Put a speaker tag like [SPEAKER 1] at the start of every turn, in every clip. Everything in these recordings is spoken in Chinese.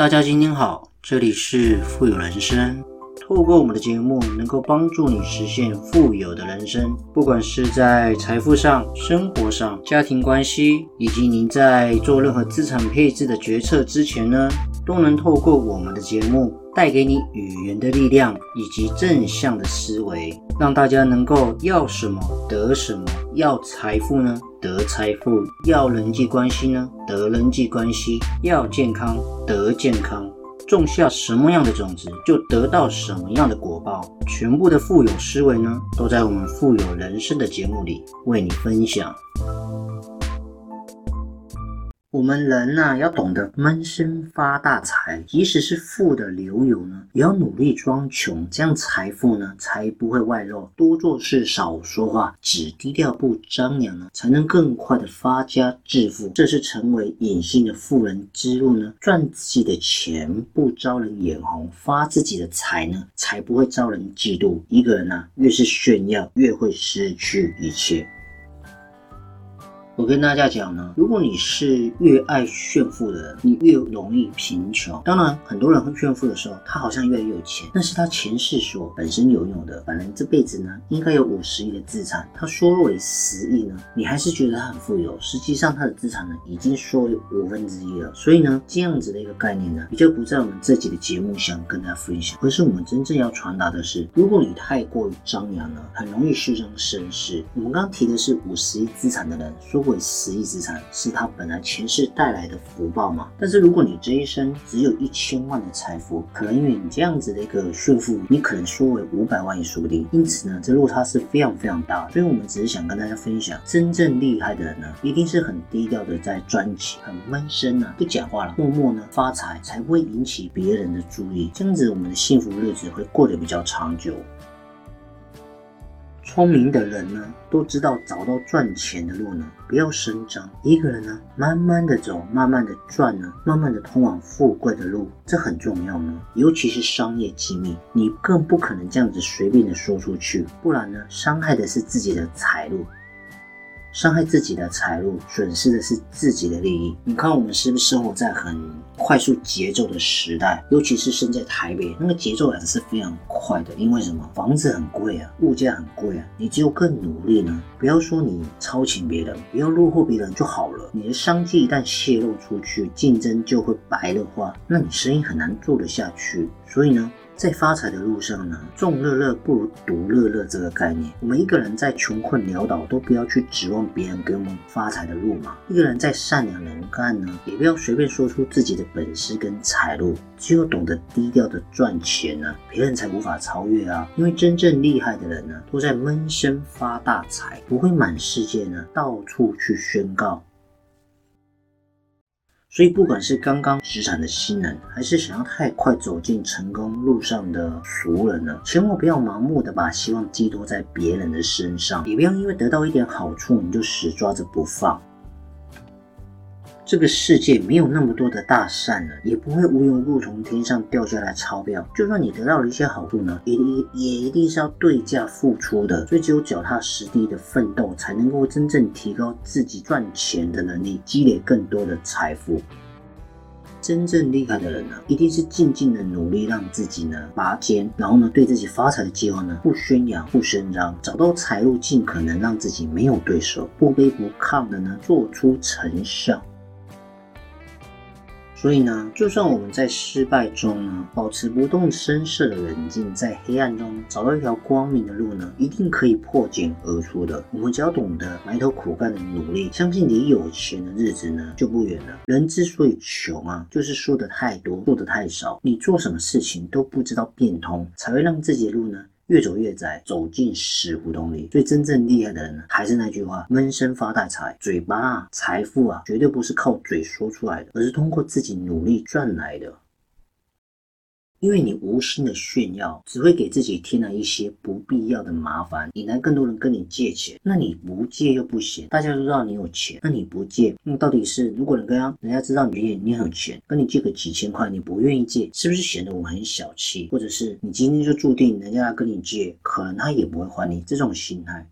[SPEAKER 1] 大家今天好，这里是富有人生。透过我们的节目，能够帮助你实现富有的人生。不管是在财富上、生活上、家庭关系，以及您在做任何资产配置的决策之前呢，都能透过我们的节目，带给你语言的力量以及正向的思维，让大家能够要什么得什么。要财富呢，得财富；要人际关系呢，得人际关系；要健康，得健康。种下什么样的种子，就得到什么样的果报。全部的富有思维呢，都在我们富有人生的节目里为你分享。我们人呐，要懂得闷声发大财，即使是富的流油呢，也要努力装穷，这样财富呢才不会外露。多做事，少说话，只低调不张扬呢，才能更快的发家致富。这是成为隐性的富人之路呢。赚自己的钱不招人眼红，发自己的财呢，才不会招人嫉妒。一个人呢，越是炫耀，越会失去一切。我跟大家讲呢，如果你是越爱炫富的人，你越容易贫穷。当然，很多人会炫富的时候，他好像越来越有钱，那是他前世所本身拥有的。反正这辈子呢，应该有五十亿的资产，他缩为十亿呢，你还是觉得他很富有。实际上，他的资产呢，已经缩为五分之一了。所以呢，这样子的一个概念呢，比较不在我们这集的节目想跟大家分享，而是我们真正要传达的是，如果你太过于张扬了，很容易虚张声势。我们刚刚提的是五十亿资产的人说过。十亿资产是他本来前世带来的福报嘛？但是如果你这一生只有一千万的财富，可能因为你这样子的一个炫富，你可能缩为五百万也说不定。因此呢，这落差是非常非常大。所以我们只是想跟大家分享，真正厉害的人呢，一定是很低调的在赚钱，很闷声啊，不讲话了，默默呢发财，才会引起别人的注意。这样子，我们的幸福日子会过得比较长久。聪明的人呢，都知道找到赚钱的路呢，不要声张。一个人呢，慢慢的走，慢慢的赚呢，慢慢的通往富贵的路，这很重要呢。尤其是商业机密，你更不可能这样子随便的说出去，不然呢，伤害的是自己的财路。伤害自己的财路，损失的是自己的利益。你看，我们是不是生活在很快速节奏的时代？尤其是身在台北，那个节奏感是非常快的。因为什么？房子很贵啊，物价很贵啊。你只有更努力呢，不要说你超前别人，不要落后别人就好了。你的商机一旦泄露出去，竞争就会白热化，那你生意很难做得下去。所以呢？在发财的路上呢，众乐乐不如独乐乐这个概念。我们一个人在穷困潦倒，都不要去指望别人给我们发财的路嘛。一个人在善良能干呢，也不要随便说出自己的本事跟财路。只有懂得低调的赚钱呢，别人才无法超越啊。因为真正厉害的人呢，都在闷声发大财，不会满世界呢到处去宣告。所以，不管是刚刚职场的新人，还是想要太快走进成功路上的熟人呢，千万不要盲目的把希望寄托在别人的身上，也不要因为得到一点好处，你就死抓着不放。这个世界没有那么多的大善了，也不会无缘无故从天上掉下来钞票。就算你得到了一些好处呢，也也一定是要对价付出的。所以只有脚踏实地的奋斗，才能够真正提高自己赚钱的能力，积累更多的财富。真正厉害的人呢，一定是静静的努力，让自己呢拔尖，然后呢对自己发财的计划呢不宣扬、不声张，找到财路，尽可能让自己没有对手，不卑不亢的呢做出成效。所以呢，就算我们在失败中呢，保持不动声色的冷静，在黑暗中找到一条光明的路呢，一定可以破茧而出的。我们只要懂得埋头苦干的努力，相信离有钱的日子呢就不远了。人之所以穷啊，就是说的太多，做的太少，你做什么事情都不知道变通，才会让自己的路呢。越走越窄，走进死胡同里。所以真正厉害的人呢，还是那句话：闷声发大财。嘴巴啊，财富啊，绝对不是靠嘴说出来的，而是通过自己努力赚来的。因为你无心的炫耀，只会给自己添了一些不必要的麻烦，引来更多人跟你借钱。那你不借又不行，大家都知道你有钱，那你不借，那到底是如果人家人家知道你你很有钱，跟你借个几千块，你不愿意借，是不是显得我很小气？或者是你今天就注定人家要跟你借，可能他也不会还你这种心态。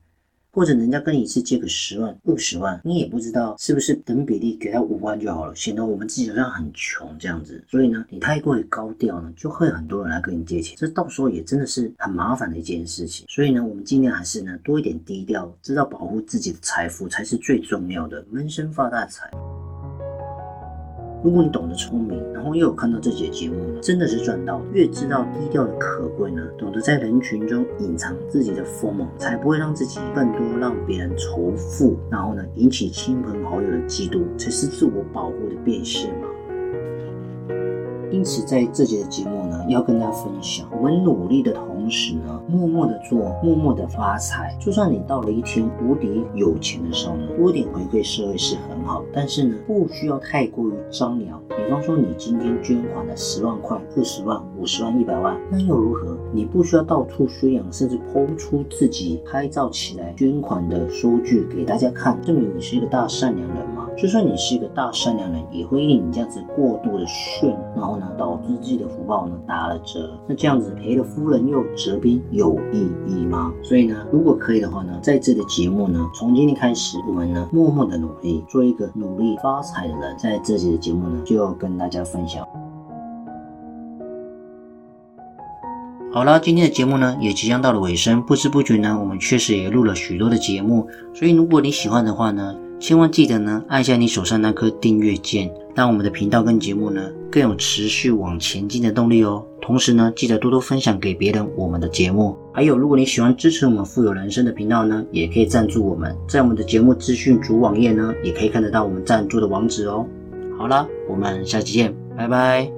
[SPEAKER 1] 或者人家跟你一次借个十万、二十万，你也不知道是不是等比例给他五万就好了，显得我们自己好像很穷这样子。所以呢，你太过于高调呢，就会很多人来跟你借钱，这到时候也真的是很麻烦的一件事情。所以呢，我们尽量还是呢多一点低调，知道保护自己的财富才是最重要的，闷声发大财。如果你懂得聪明，然后又有看到这节节目呢，真的是赚到。越知道低调的可贵呢，懂得在人群中隐藏自己的锋芒，才不会让自己更多让别人仇富，然后呢引起亲朋好友的嫉妒，才是自我保护的变现嘛。因此，在这节的节目呢，要跟大家分享，我们努力的同时呢，默默的做，默默的发财。就算你到了一天无敌有钱的时候呢，多点回馈社会是很好，但是呢，不需要太过于张扬。比方说，你今天捐款了十万块、二十万、五十万、一百万，那又如何？你不需要到处宣扬，甚至抛出自己拍照起来捐款的收据给大家看，证明你是一个大善良人吗？就算你是一个大善良人，也会因你这样子过度的炫，然后呢，导致自己的福报呢打了折。那这样子赔了夫人又折兵，有意义吗？所以呢，如果可以的话呢，在这个节目呢，从今天开始，我们呢默默的努力，做一个努力发财的人。在这集的节目呢，就要跟大家分享。好了，今天的节目呢也即将到了尾声，不知不觉呢，我们确实也录了许多的节目。所以如果你喜欢的话呢，千万记得呢，按下你手上那颗订阅键，让我们的频道跟节目呢更有持续往前进的动力哦。同时呢，记得多多分享给别人我们的节目。还有，如果你喜欢支持我们富有人生的频道呢，也可以赞助我们，在我们的节目资讯主网页呢，也可以看得到我们赞助的网址哦。好了，我们下期见，拜拜。